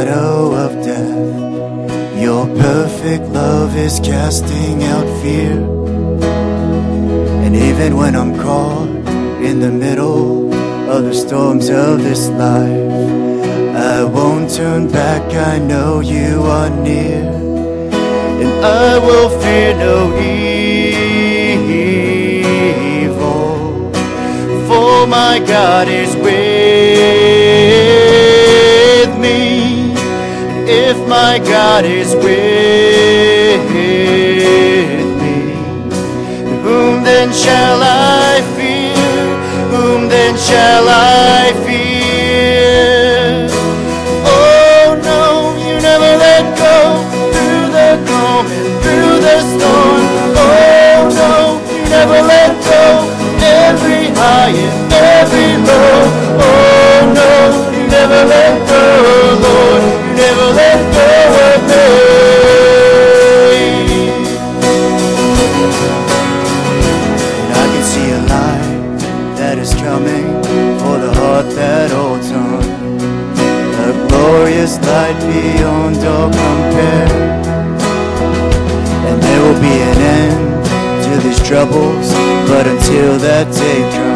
shadow of death. Your perfect love is casting out fear. And even when I'm caught in the middle of the storms of this life, I won't turn back, I know you are near. And I will fear no evil, for my God is with my God is with me. Whom then shall I troubles, but until that day comes.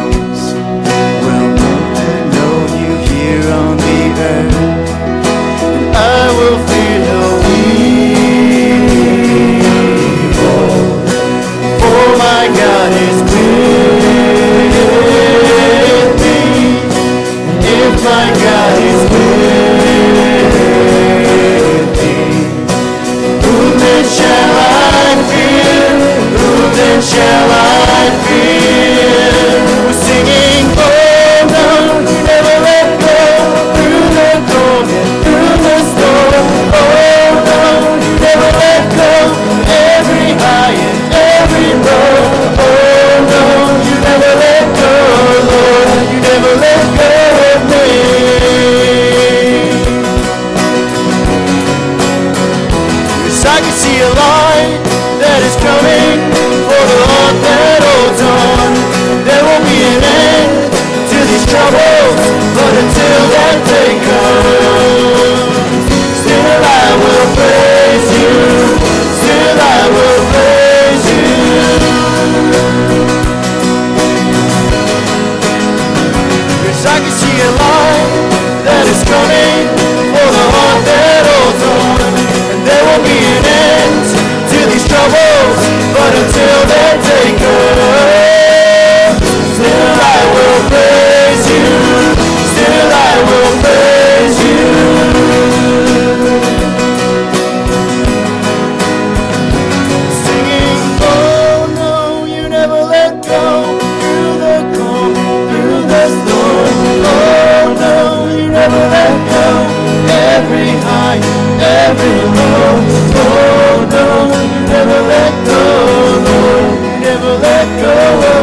light that is coming. never let go. Every high, every low. Oh no, never let go, Lord. Never let go.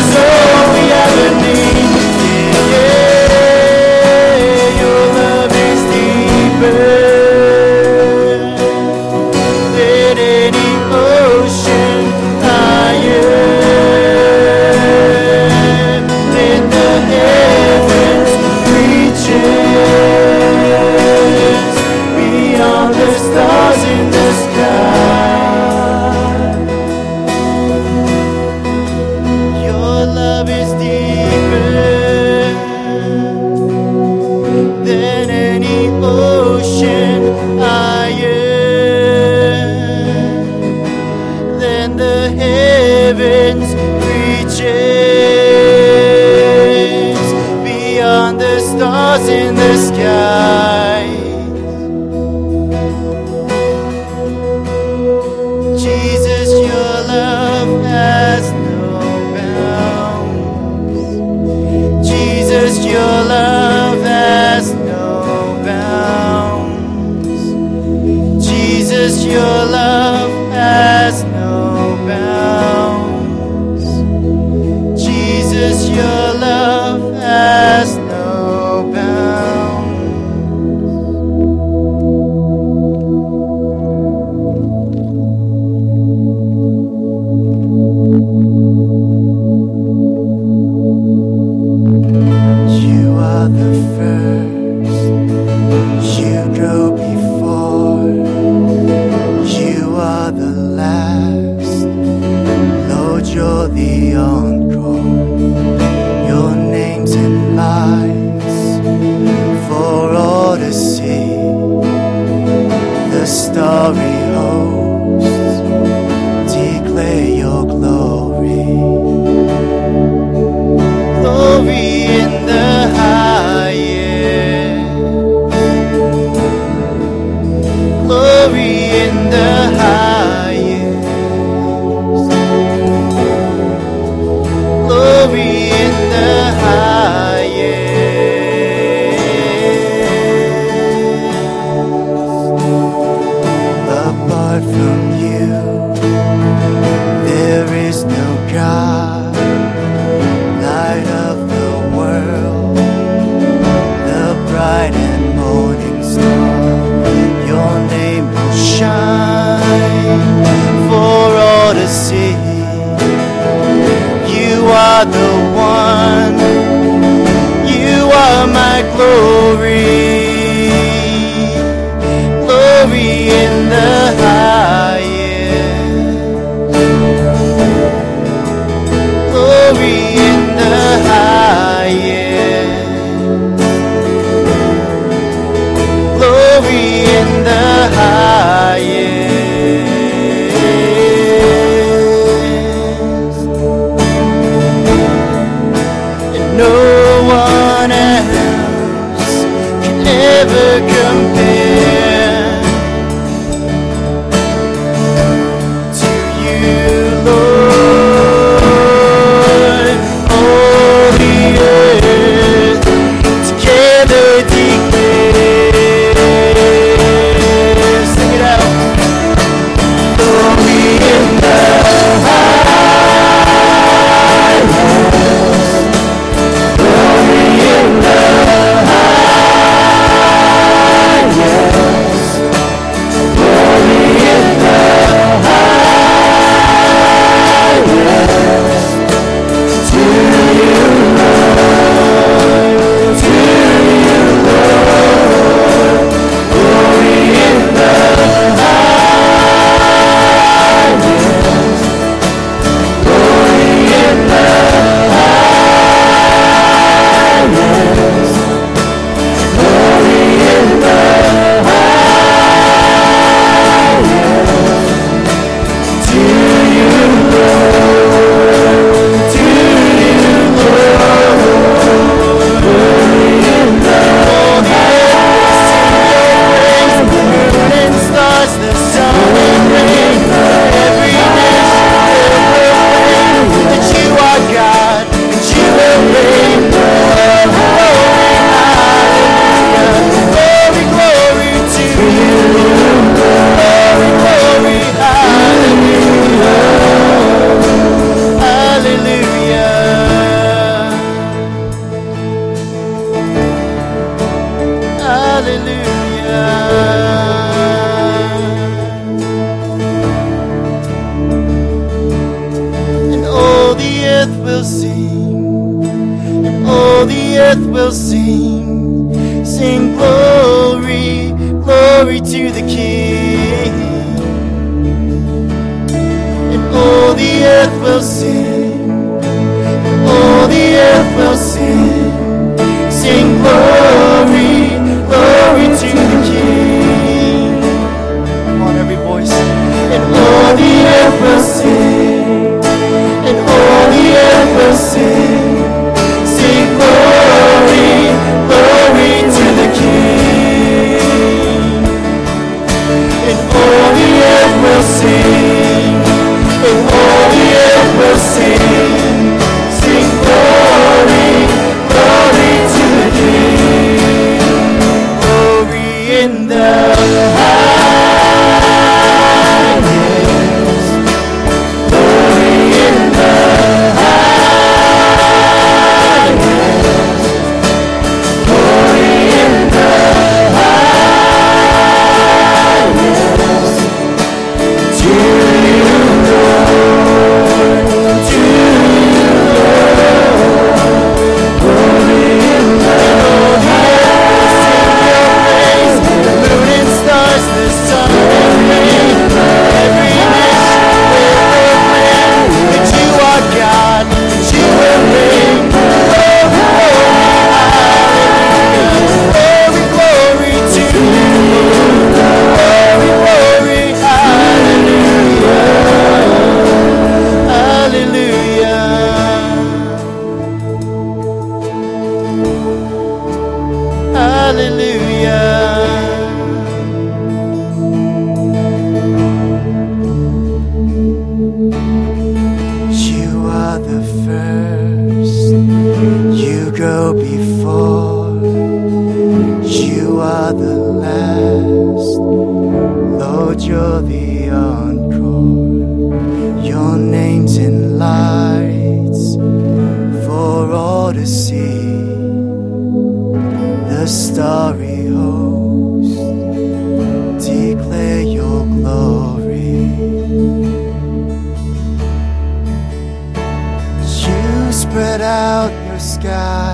so in the sky. is no God. you're the encore. Your name's in lights for all to see. The starry host declare your glory. You spread out your sky.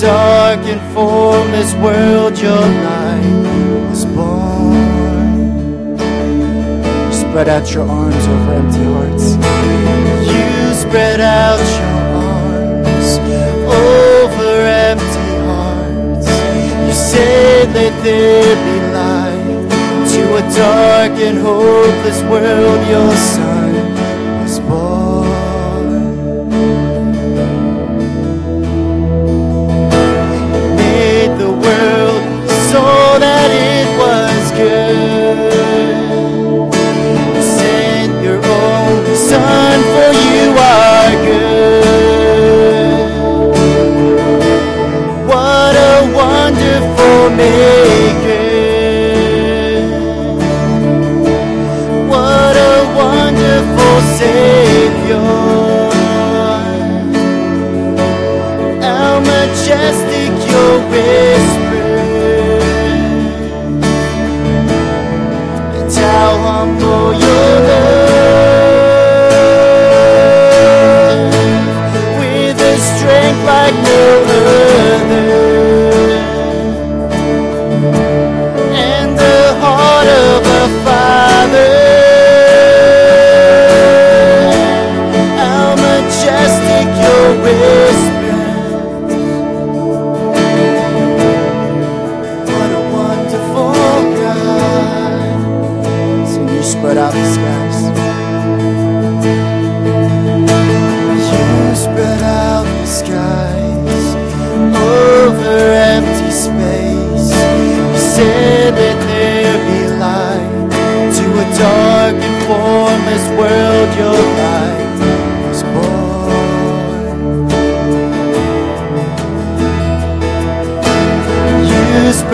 dark and formless world, your light was born. Spread out your arms over empty hearts. You spread out your arms over empty hearts. You said, Let there be light to a dark and hopeless world, your son.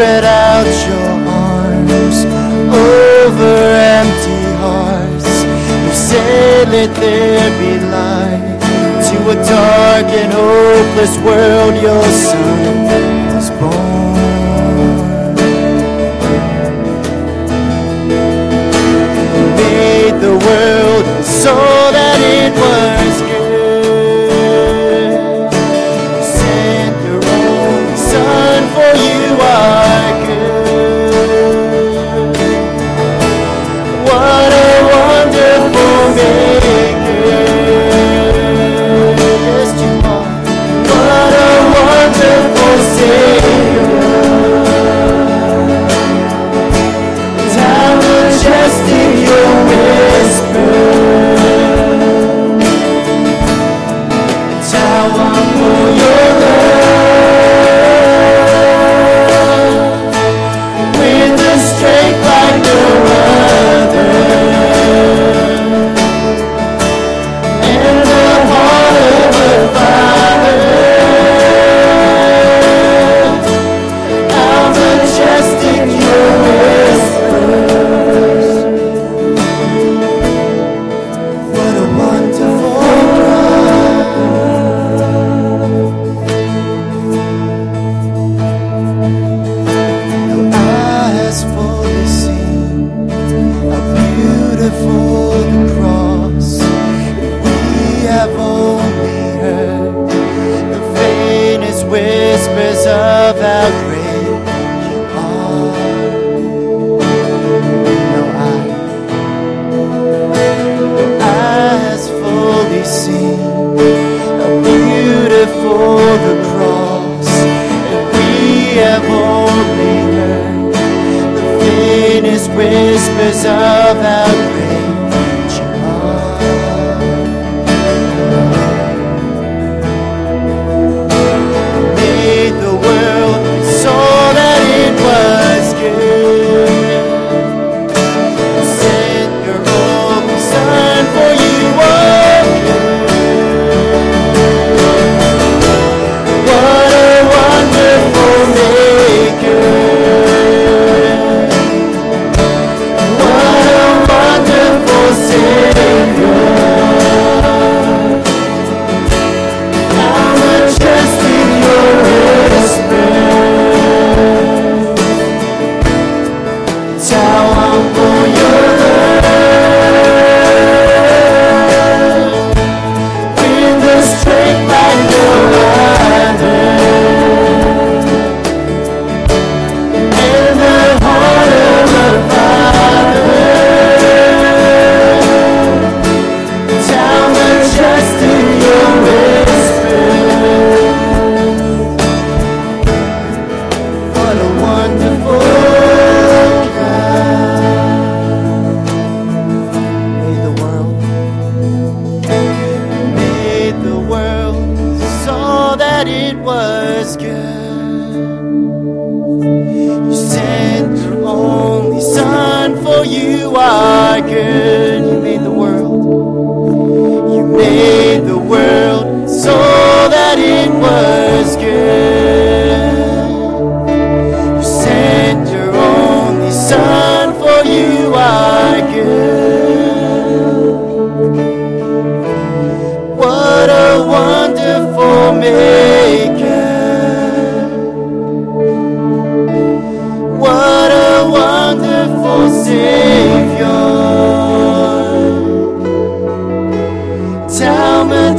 spread out your arms over empty hearts. You said, Let there be light. To a dark and hopeless world, your son was born. You made the world so.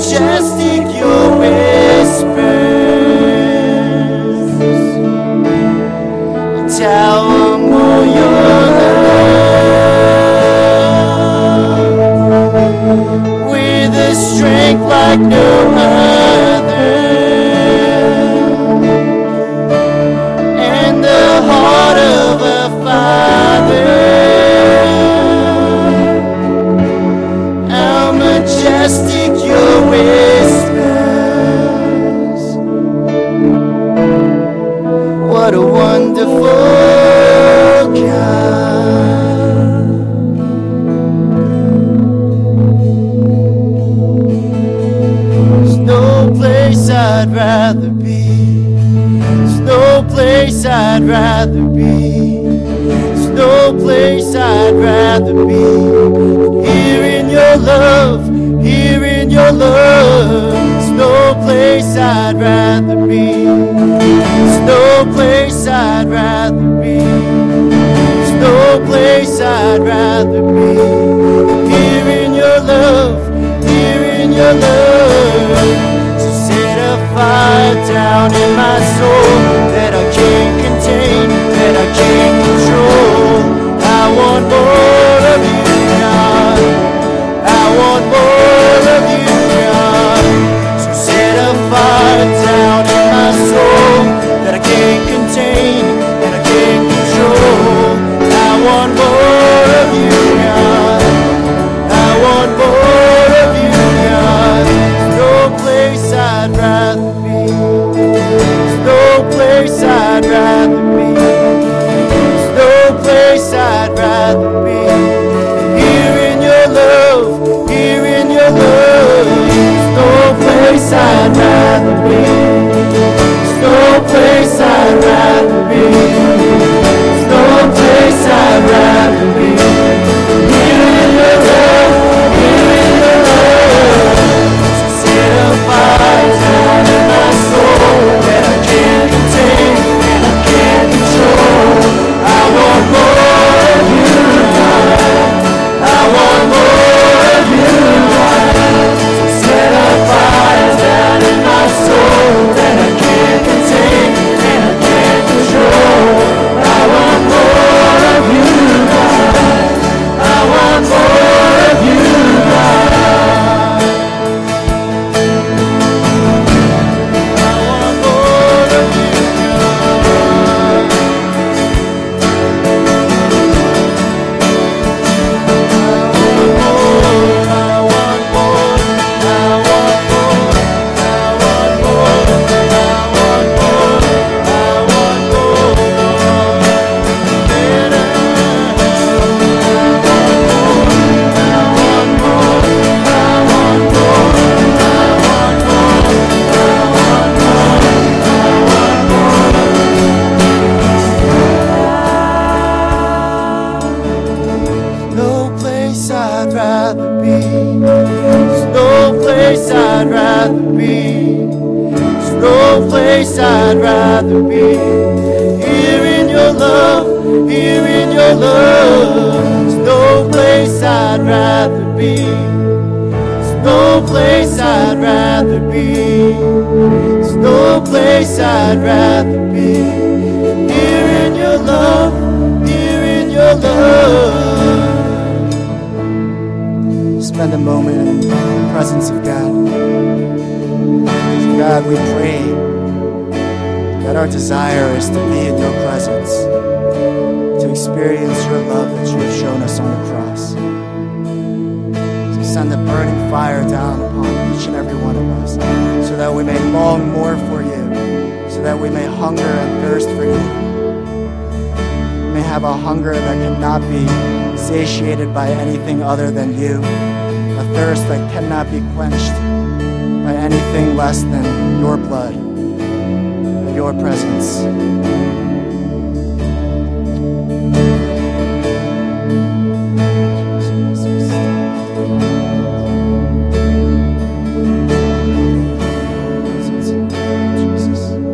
Majestic your whispers. How humble your love. With a strength like no I'd rather be. There's no place I'd rather be. There's no place I'd rather be. Here in your love, here in your love. There's no place I'd rather be. There's no place I'd rather be. There's no place I'd rather be. Here in your love, here in your love. Fire down in my soul that I can't contain, that I can't control. God. God, we pray that our desire is to be in your presence, to experience your love that you have shown us on the cross. To send the burning fire down upon each and every one of us so that we may long more for you, so that we may hunger and thirst for you. We may have a hunger that cannot be satiated by anything other than you thirst that cannot be quenched by anything less than your blood and your presence.